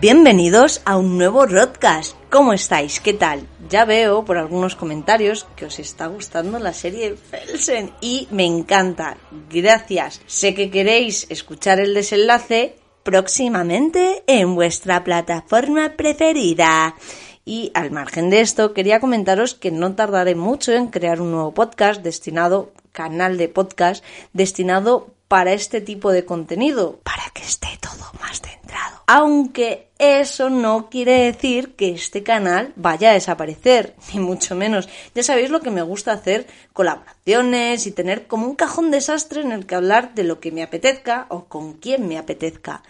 Bienvenidos a un nuevo Rodcast. ¿Cómo estáis? ¿Qué tal? Ya veo por algunos comentarios que os está gustando la serie Felsen y me encanta. Gracias. Sé que queréis escuchar el desenlace próximamente en vuestra plataforma preferida. Y al margen de esto, quería comentaros que no tardaré mucho en crear un nuevo podcast destinado, canal de podcast, destinado para este tipo de contenido, para que esté todo más centrado. Aunque eso no quiere decir que este canal vaya a desaparecer, ni mucho menos. Ya sabéis lo que me gusta hacer, colaboraciones y tener como un cajón desastre en el que hablar de lo que me apetezca o con quien me apetezca.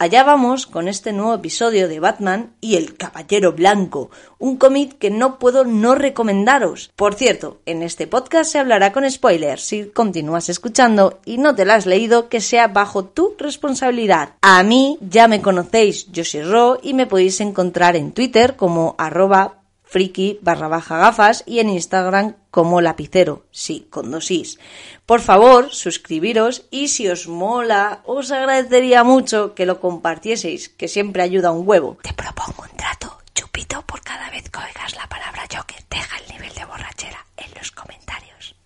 Allá vamos con este nuevo episodio de Batman y el Caballero Blanco, un cómic que no puedo no recomendaros. Por cierto, en este podcast se hablará con spoilers. Si continúas escuchando y no te lo has leído, que sea bajo tu responsabilidad. A mí ya me conocéis, yo soy Ro y me podéis encontrar en Twitter como arroba friki barra gafas y en Instagram como lapicero, sí, con dos is. Por favor, suscribiros y si os mola, os agradecería mucho que lo compartieseis, que siempre ayuda un huevo. Te propongo un trato, chupito por cada vez que oigas la palabra Joker. Deja el nivel de borrachera en los comentarios.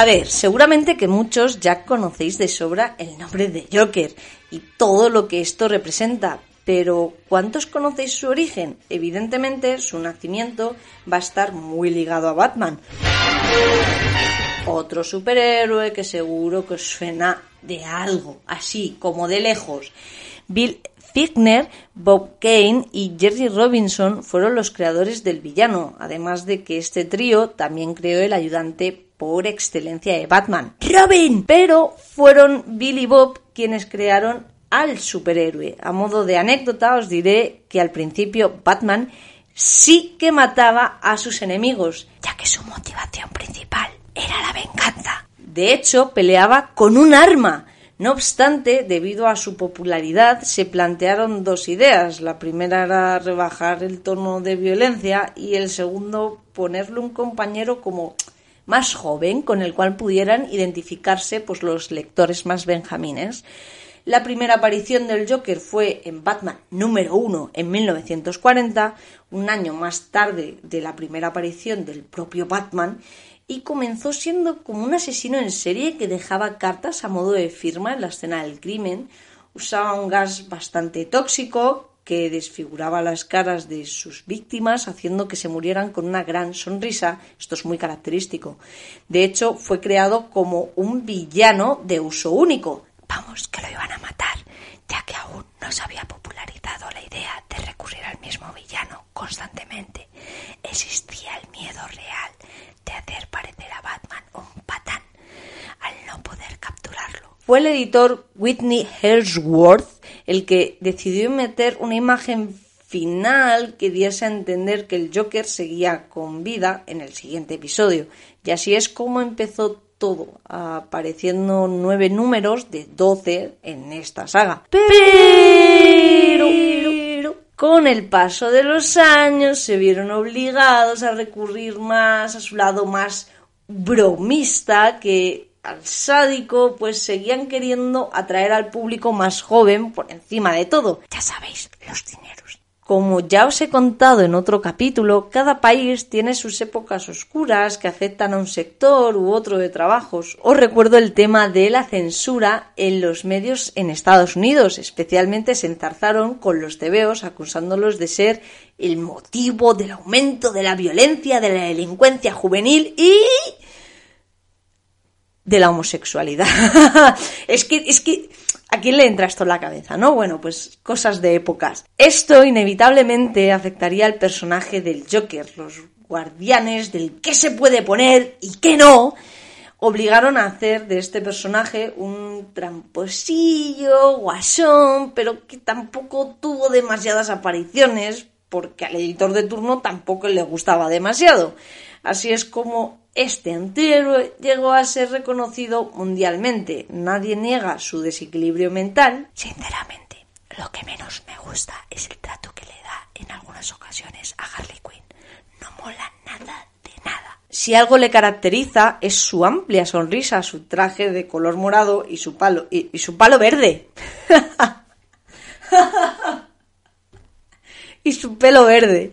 A ver, seguramente que muchos ya conocéis de sobra el nombre de Joker y todo lo que esto representa, pero ¿cuántos conocéis su origen? Evidentemente su nacimiento va a estar muy ligado a Batman. Otro superhéroe que seguro que os suena de algo, así como de lejos. Bill Fichtner, Bob Kane y Jerry Robinson fueron los creadores del villano, además de que este trío también creó el ayudante por excelencia de Batman, Robin. Pero fueron Bill y Bob quienes crearon al superhéroe. A modo de anécdota os diré que al principio Batman sí que mataba a sus enemigos, ya que su motivación principal era la venganza. De hecho, peleaba con un arma. No obstante, debido a su popularidad, se plantearon dos ideas. La primera era rebajar el tono de violencia y el segundo ponerle un compañero como más joven con el cual pudieran identificarse pues, los lectores más benjamines. La primera aparición del Joker fue en Batman número 1 en 1940, un año más tarde de la primera aparición del propio Batman, y comenzó siendo como un asesino en serie que dejaba cartas a modo de firma en la escena del crimen, usaba un gas bastante tóxico que desfiguraba las caras de sus víctimas haciendo que se murieran con una gran sonrisa. Esto es muy característico. De hecho, fue creado como un villano de uso único. Vamos, que lo iban a matar. no se había popularizado la idea de recurrir al mismo villano constantemente, existía el miedo real de hacer parecer a Batman un patán al no poder capturarlo. Fue el editor Whitney Hellsworth el que decidió meter una imagen final que diese a entender que el Joker seguía con vida en el siguiente episodio. Y así es como empezó todo, apareciendo nueve números de doce en esta saga. Pero, con el paso de los años se vieron obligados a recurrir más a su lado más bromista que al sádico, pues seguían queriendo atraer al público más joven por encima de todo. Ya sabéis, los dineros. Como ya os he contado en otro capítulo, cada país tiene sus épocas oscuras que afectan a un sector u otro de trabajos. Os recuerdo el tema de la censura en los medios en Estados Unidos, especialmente se enzarzaron con los tebeos acusándolos de ser el motivo del aumento de la violencia, de la delincuencia juvenil y de la homosexualidad. es que es que ¿A quién le entra esto en la cabeza, no? Bueno, pues cosas de épocas. Esto inevitablemente afectaría al personaje del Joker. Los guardianes del qué se puede poner y qué no obligaron a hacer de este personaje un tramposillo, guasón, pero que tampoco tuvo demasiadas apariciones porque al editor de turno tampoco le gustaba demasiado. Así es como este antihéroe llegó a ser reconocido mundialmente. Nadie niega su desequilibrio mental. Sinceramente, lo que menos me gusta es el trato que le da en algunas ocasiones a Harley Quinn. No mola nada de nada. Si algo le caracteriza es su amplia sonrisa, su traje de color morado y su palo y, y su palo verde. y su pelo verde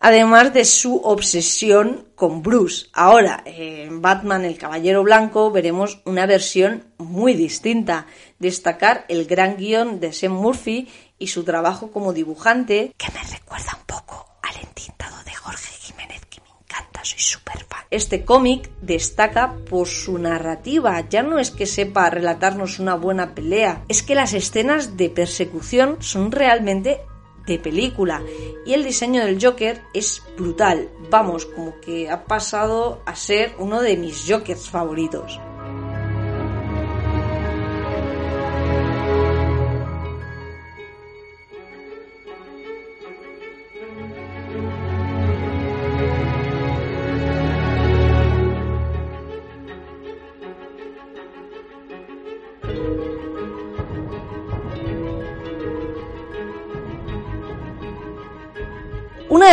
además de su obsesión con Bruce. Ahora, en Batman el Caballero Blanco veremos una versión muy distinta. Destacar el gran guion de Sam Murphy y su trabajo como dibujante, que me recuerda un poco al entintado de Jorge Jiménez, que me encanta, soy súper fan. Este cómic destaca por su narrativa, ya no es que sepa relatarnos una buena pelea, es que las escenas de persecución son realmente de película. Y el diseño del Joker es brutal. Vamos, como que ha pasado a ser uno de mis Jokers favoritos.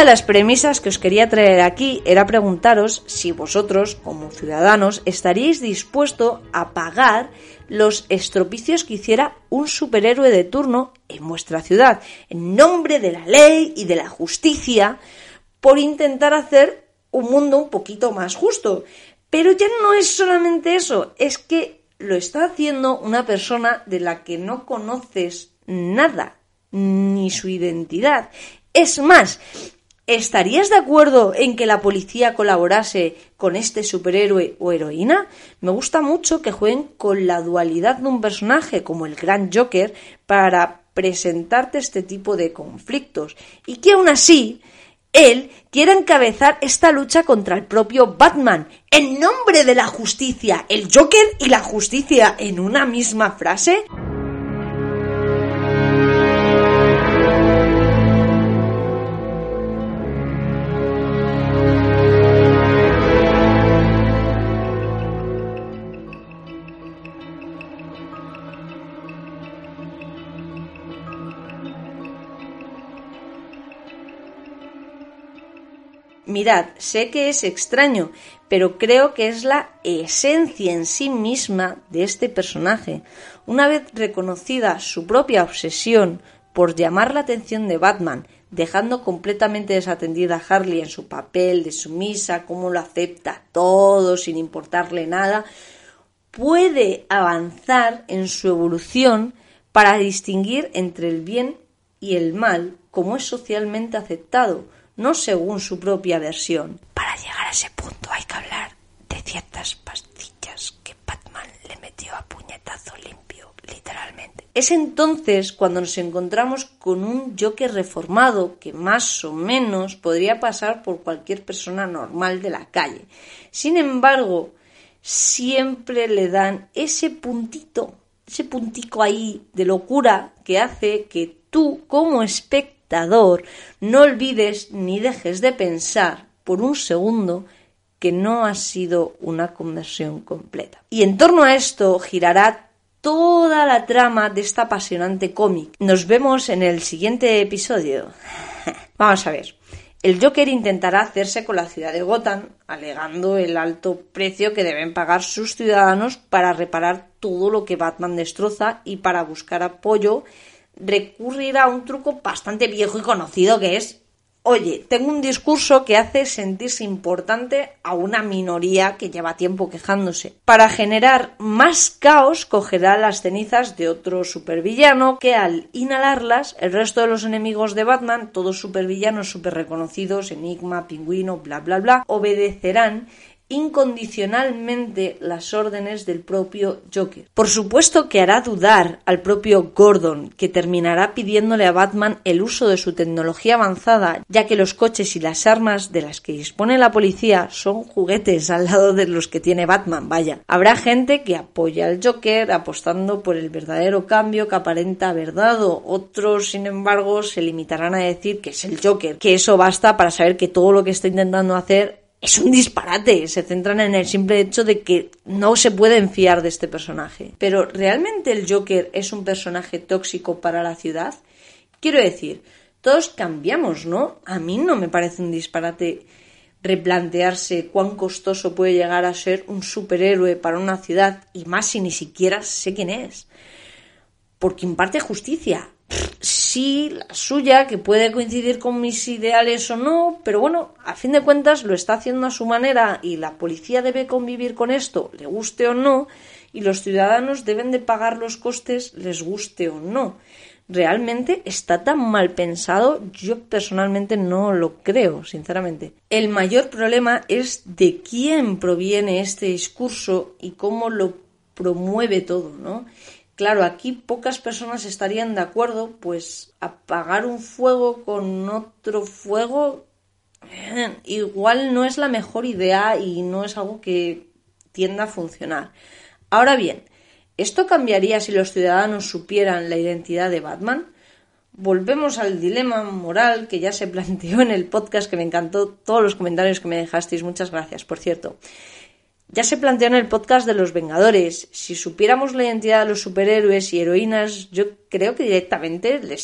Las premisas que os quería traer aquí era preguntaros si vosotros, como ciudadanos, estaríais dispuestos a pagar los estropicios que hiciera un superhéroe de turno en vuestra ciudad, en nombre de la ley y de la justicia, por intentar hacer un mundo un poquito más justo. Pero ya no es solamente eso, es que lo está haciendo una persona de la que no conoces nada, ni su identidad. Es más, ¿estarías de acuerdo en que la policía colaborase con este superhéroe o heroína? Me gusta mucho que jueguen con la dualidad de un personaje como el Gran Joker para presentarte este tipo de conflictos y que aún así él quiera encabezar esta lucha contra el propio Batman en nombre de la justicia. ¿El Joker y la justicia en una misma frase? Sé que es extraño, pero creo que es la esencia en sí misma de este personaje. Una vez reconocida su propia obsesión por llamar la atención de Batman, dejando completamente desatendida a Harley en su papel de sumisa, cómo lo acepta todo sin importarle nada, puede avanzar en su evolución para distinguir entre el bien y el mal como es socialmente aceptado, no según su propia versión. Para llegar a ese punto hay que hablar de ciertas pastillas que Batman le metió a puñetazo limpio, literalmente. Es entonces cuando nos encontramos con un Joker reformado que más o menos podría pasar por cualquier persona normal de la calle. Sin embargo, siempre le dan ese puntito, ese puntico ahí de locura que hace que tú como espectador no olvides ni dejes de pensar por un segundo que no ha sido una conversión completa. Y en torno a esto girará toda la trama de esta apasionante cómic. Nos vemos en el siguiente episodio. Vamos a ver. El Joker intentará hacerse con la ciudad de Gotham, alegando el alto precio que deben pagar sus ciudadanos para reparar todo lo que Batman destroza y para buscar apoyo recurrirá a un truco bastante viejo y conocido que es Oye, tengo un discurso que hace sentirse importante a una minoría que lleva tiempo quejándose. Para generar más caos, cogerá las cenizas de otro supervillano que al inhalarlas, el resto de los enemigos de Batman, todos supervillanos super reconocidos, Enigma, Pingüino, bla bla bla, obedecerán incondicionalmente las órdenes del propio Joker. Por supuesto que hará dudar al propio Gordon, que terminará pidiéndole a Batman el uso de su tecnología avanzada, ya que los coches y las armas de las que dispone la policía son juguetes al lado de los que tiene Batman, vaya. Habrá gente que apoya al Joker apostando por el verdadero cambio que aparenta haber dado. Otros, sin embargo, se limitarán a decir que es el Joker, que eso basta para saber que todo lo que está intentando hacer es un disparate. Se centran en el simple hecho de que no se pueden fiar de este personaje. Pero ¿realmente el Joker es un personaje tóxico para la ciudad? Quiero decir, todos cambiamos, ¿no? A mí no me parece un disparate replantearse cuán costoso puede llegar a ser un superhéroe para una ciudad y más si ni siquiera sé quién es. Porque imparte justicia, sí, la suya, que puede coincidir con mis ideales o no, pero bueno, a fin de cuentas lo está haciendo a su manera y la policía debe convivir con esto, le guste o no, y los ciudadanos deben de pagar los costes, les guste o no. ¿Realmente está tan mal pensado? Yo personalmente no lo creo, sinceramente. El mayor problema es de quién proviene este discurso y cómo lo promueve todo, ¿no? Claro, aquí pocas personas estarían de acuerdo, pues apagar un fuego con otro fuego eh, igual no es la mejor idea y no es algo que tienda a funcionar. Ahora bien, ¿esto cambiaría si los ciudadanos supieran la identidad de Batman? Volvemos al dilema moral que ya se planteó en el podcast que me encantó todos los comentarios que me dejasteis. Muchas gracias, por cierto. Ya se planteó en el podcast de los Vengadores. Si supiéramos la identidad de los superhéroes y heroínas, yo creo que directamente les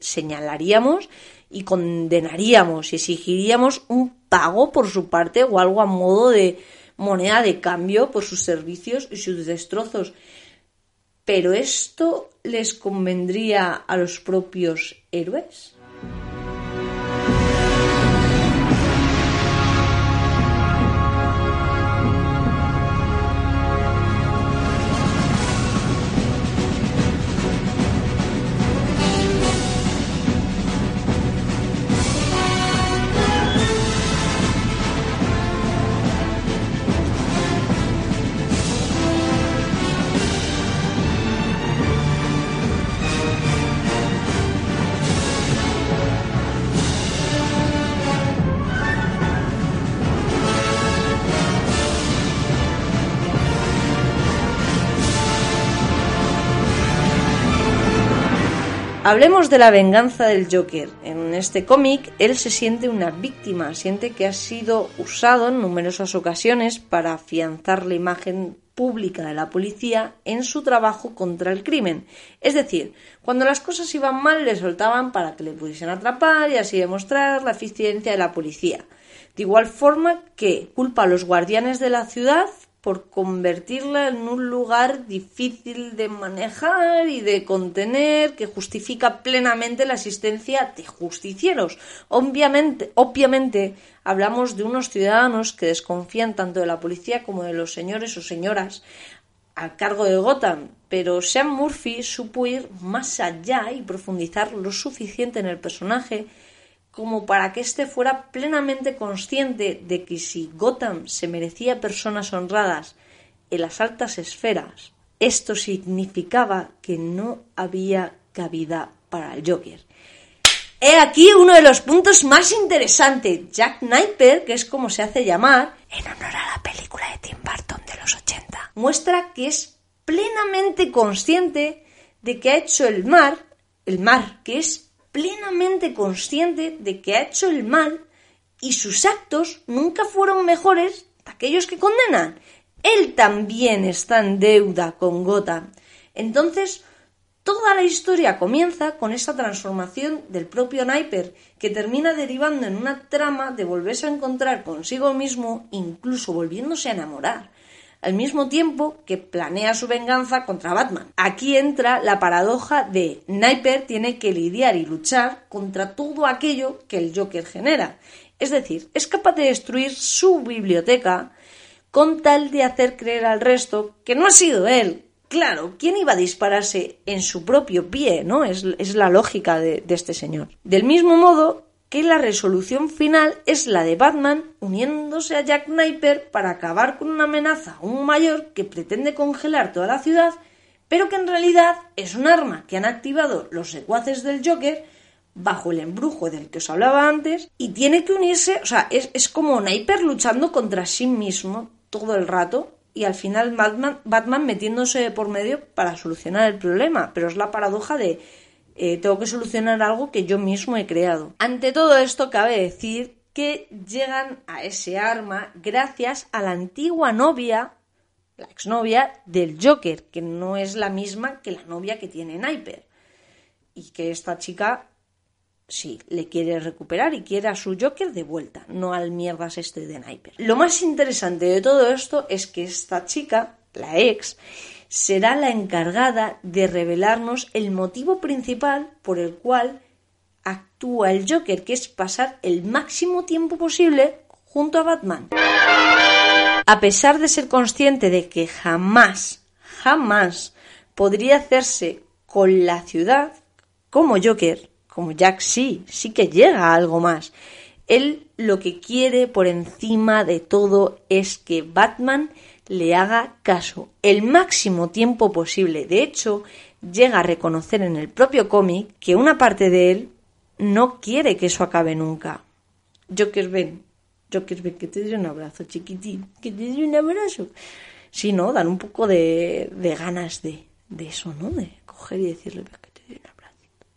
señalaríamos y condenaríamos y exigiríamos un pago por su parte o algo a modo de moneda de cambio por sus servicios y sus destrozos. Pero esto les convendría a los propios héroes. Hablemos de la venganza del Joker. En este cómic, él se siente una víctima, siente que ha sido usado en numerosas ocasiones para afianzar la imagen pública de la policía en su trabajo contra el crimen. Es decir, cuando las cosas iban mal le soltaban para que le pudiesen atrapar y así demostrar la eficiencia de la policía. De igual forma que culpa a los guardianes de la ciudad por convertirla en un lugar difícil de manejar y de contener que justifica plenamente la existencia de justicieros. Obviamente, obviamente hablamos de unos ciudadanos que desconfían tanto de la policía como de los señores o señoras a cargo de Gotham, pero Sean Murphy supo ir más allá y profundizar lo suficiente en el personaje como para que éste fuera plenamente consciente de que si Gotham se merecía personas honradas en las altas esferas, esto significaba que no había cabida para el Joker. He aquí uno de los puntos más interesantes. Jack Napier, que es como se hace llamar, en honor a la película de Tim Burton de los 80, muestra que es plenamente consciente de que ha hecho el mal, el mar, que es plenamente consciente de que ha hecho el mal y sus actos nunca fueron mejores de aquellos que condenan. Él también está en deuda con Gotham. Entonces, Toda la historia comienza con esa transformación del propio Napier, que termina derivando en una trama de volverse a encontrar consigo mismo, incluso volviéndose a enamorar, al mismo tiempo que planea su venganza contra Batman. Aquí entra la paradoja de Napier tiene que lidiar y luchar contra todo aquello que el Joker genera. Es decir, es capaz de destruir su biblioteca con tal de hacer creer al resto que no ha sido él Claro, ¿quién iba a dispararse en su propio pie? ¿no? Es, la lógica de, de, este señor. Del mismo modo que la resolución final es la de Batman uniéndose a Jack Napier para acabar con una amenaza aún mayor que pretende congelar toda la ciudad, pero que en realidad es un arma que han activado los secuaces del Joker bajo el embrujo del que os hablaba antes y tiene que unirse, o sea, es, es como Napier luchando contra sí mismo todo el rato y al final Batman, metiéndose por medio para solucionar el problema. Pero es la paradoja de eh, tengo que solucionar algo que yo mismo he creado. Ante todo esto cabe decir que llegan a ese arma gracias a la antigua novia, la exnovia del Joker, que no es la misma que la novia que tiene Sniper. Y que esta chica Sí, le quiere recuperar y quiere a su Joker de vuelta, no al mierdas este de Sniper. Lo más interesante de todo esto es que esta chica, la ex, será la encargada de revelarnos el motivo principal por el cual actúa el Joker, que es pasar el máximo tiempo posible junto a Batman. A pesar de ser consciente de que jamás, jamás podría hacerse con la ciudad como Joker, como Jack sí, sí que llega a algo más. Él lo que quiere por encima de todo es que Batman le haga caso el máximo tiempo posible. De hecho, llega a reconocer en el propio cómic que una parte de él no quiere que eso acabe nunca. Joker, ven. Joker, ven, que te dé un abrazo, chiquitín. Que te dé un abrazo. Sí, ¿no? Dan un poco de, ganas de, de eso, ¿no? De coger y decirle,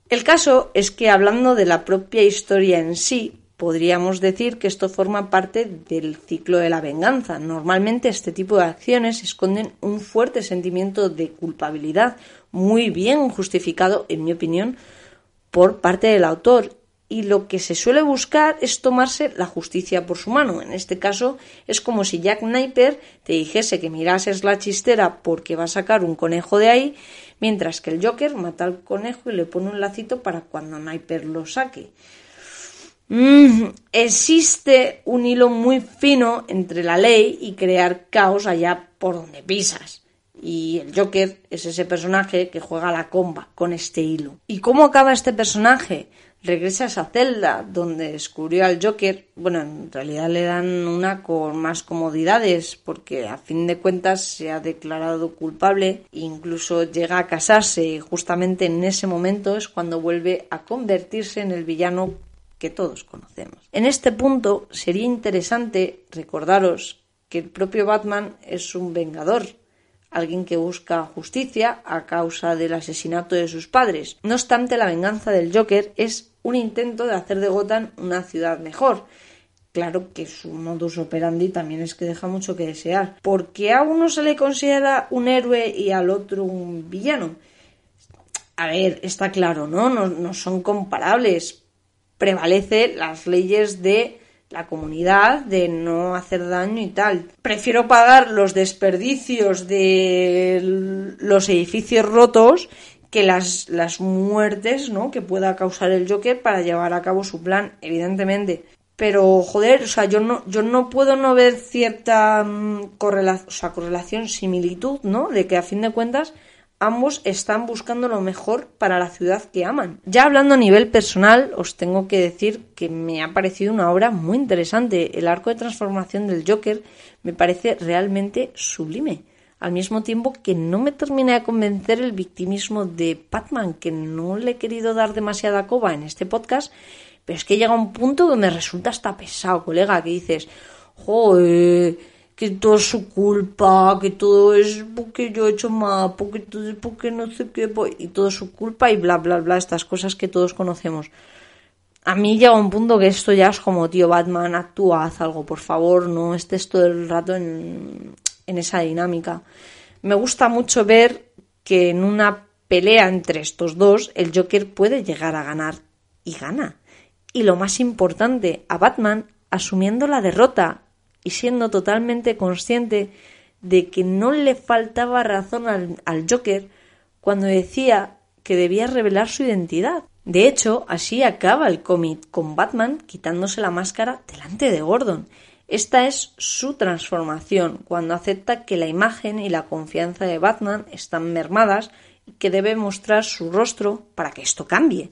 el caso es que hablando de la propia historia en sí, podríamos decir que esto forma parte del ciclo de la venganza. Normalmente este tipo de acciones esconden un fuerte sentimiento de culpabilidad, muy bien justificado, en mi opinión, por parte del autor. Y lo que se suele buscar es tomarse la justicia por su mano. En este caso es como si Jack Napier te dijese que mirases la chistera porque va a sacar un conejo de ahí mientras que el Joker mata al conejo y le pone un lacito para cuando Napier lo saque. Mm, existe un hilo muy fino entre la ley y crear caos allá por donde pisas. Y el Joker es ese personaje que juega la comba con este hilo. ¿Y cómo acaba este personaje? regresa a esa celda donde descubrió al Joker. Bueno, en realidad le dan una con más comodidades porque a fin de cuentas se ha declarado culpable e incluso llega a casarse y justamente en ese momento es cuando vuelve a convertirse en el villano que todos conocemos. En este punto sería interesante recordaros que el propio Batman es un vengador alguien que busca justicia a causa del asesinato de sus padres. No obstante, la venganza del Joker es un intento de hacer de Gotham una ciudad mejor. Claro que su modus operandi también es que deja mucho que desear. porque a uno se le considera un héroe y al otro un villano? A ver, está claro, ¿no? No, no son comparables. Prevalece las leyes de la comunidad de no hacer daño y tal. Prefiero pagar los desperdicios de los edificios rotos que las, las muertes ¿no? que pueda causar el Joker para llevar a cabo su plan, evidentemente. Pero, joder, o sea, yo no, yo no puedo no ver cierta mm, correlación, o sea, correlación, similitud, ¿no? De que a fin de cuentas ambos están buscando lo mejor para la ciudad que aman. Ya hablando a nivel personal, os tengo que decir que me ha parecido una obra muy interesante. El arco de transformación del Joker me parece realmente sublime. al mismo tiempo que no me termina de convencer el victimismo de Batman, que no le he querido dar demasiada coba en este podcast, pero es que llega un punto que me resulta hasta pesado, colega, que dices, joder, que todo es su culpa, que todo es porque yo he hecho mal, porque todo es porque no sé qué, y todo es su culpa y bla, bla, bla, estas cosas que todos conocemos. A mí llega un punto que esto ya es como, tío, Batman, actúa, haz algo, por favor, no estés todo el rato en, en esa dinámica. Me gusta mucho ver que en una pelea entre estos dos el Joker puede llegar a ganar y gana. Y lo más importante, a Batman asumiendo la derrota y siendo totalmente consciente de que no le faltaba razón al, Joker cuando decía que debía revelar su identidad. De hecho, así acaba el cómic, con Batman quitándose la máscara delante de Gordon esta es su transformación, cuando acepta que la imagen y la confianza de Batman están mermadas y que debe mostrar su rostro para que esto cambie.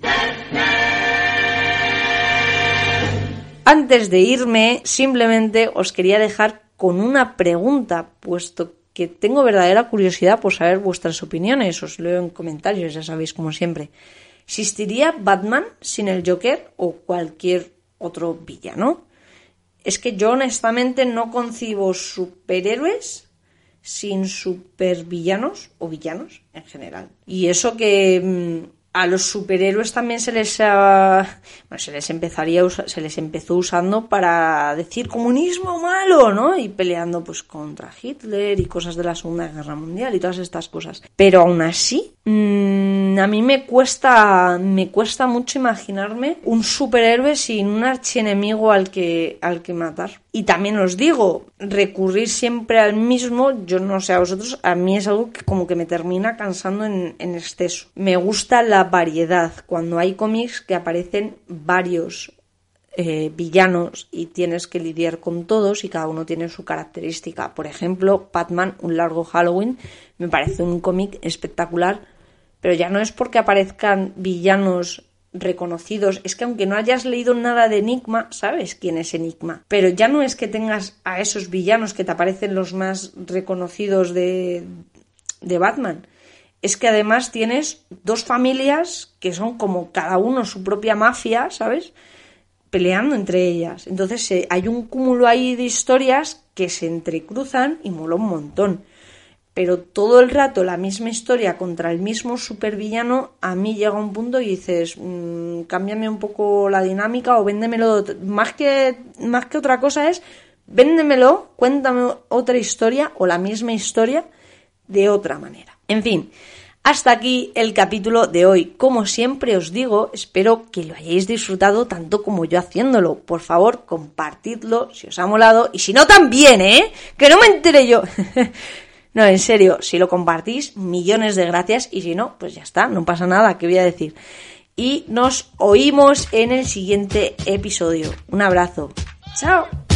Antes de irme, simplemente os quería dejar con una pregunta, puesto que tengo verdadera curiosidad por saber vuestras opiniones. Os leo en comentarios, ya sabéis, como siempre. ¿Existiría Batman sin el Joker o cualquier otro villano? Es que yo honestamente no concibo superhéroes sin supervillanos o villanos en general. Y eso que mm, a los superhéroes también se les se les empezaría se les empezó usando para decir comunismo malo, ¿no? Y peleando pues contra Hitler y cosas de la Segunda Guerra Mundial y todas estas cosas. Pero aún así, mm, a mí me cuesta me cuesta mucho imaginarme un superhéroe sin un archienemigo al que al que matar. Y también os digo, recurrir siempre al mismo, yo no sé a vosotros, a mí es algo que como que me termina cansando en, exceso. Me gusta la variedad, cuando hay cómics que aparecen varios eh, villanos y tienes que lidiar con todos y cada uno tiene su característica. Por ejemplo, Batman, un largo Halloween, me parece un cómic espectacular, pero ya no es porque aparezcan villanos reconocidos. Es que aunque no hayas leído nada de Enigma, sabes quién es Enigma. Pero ya no es que tengas a esos villanos que te aparecen los más reconocidos de, de Batman. Es que además tienes dos familias que son como cada uno su propia mafia, ¿sabes? Peleando entre ellas. Entonces eh, hay un cúmulo ahí de historias que se entrecruzan y mola un montón pero todo el rato la misma historia contra el mismo supervillano, a mí llega un punto y dices, mmm, cámbiame un poco la dinámica o véndemelo. Más que, más que otra cosa es, véndemelo, cuéntame otra historia o la misma historia de otra manera. En fin, hasta aquí el capítulo de hoy. Como siempre os digo, espero que lo hayáis disfrutado tanto como yo haciéndolo. Por favor, compartidlo si os ha molado y si no también, ¿eh? Que no me entere yo. No, en serio, si lo compartís, millones de gracias y si no, pues ya está, no pasa nada, ¿qué voy a decir? Y nos oímos en el siguiente episodio. Un abrazo. Chao.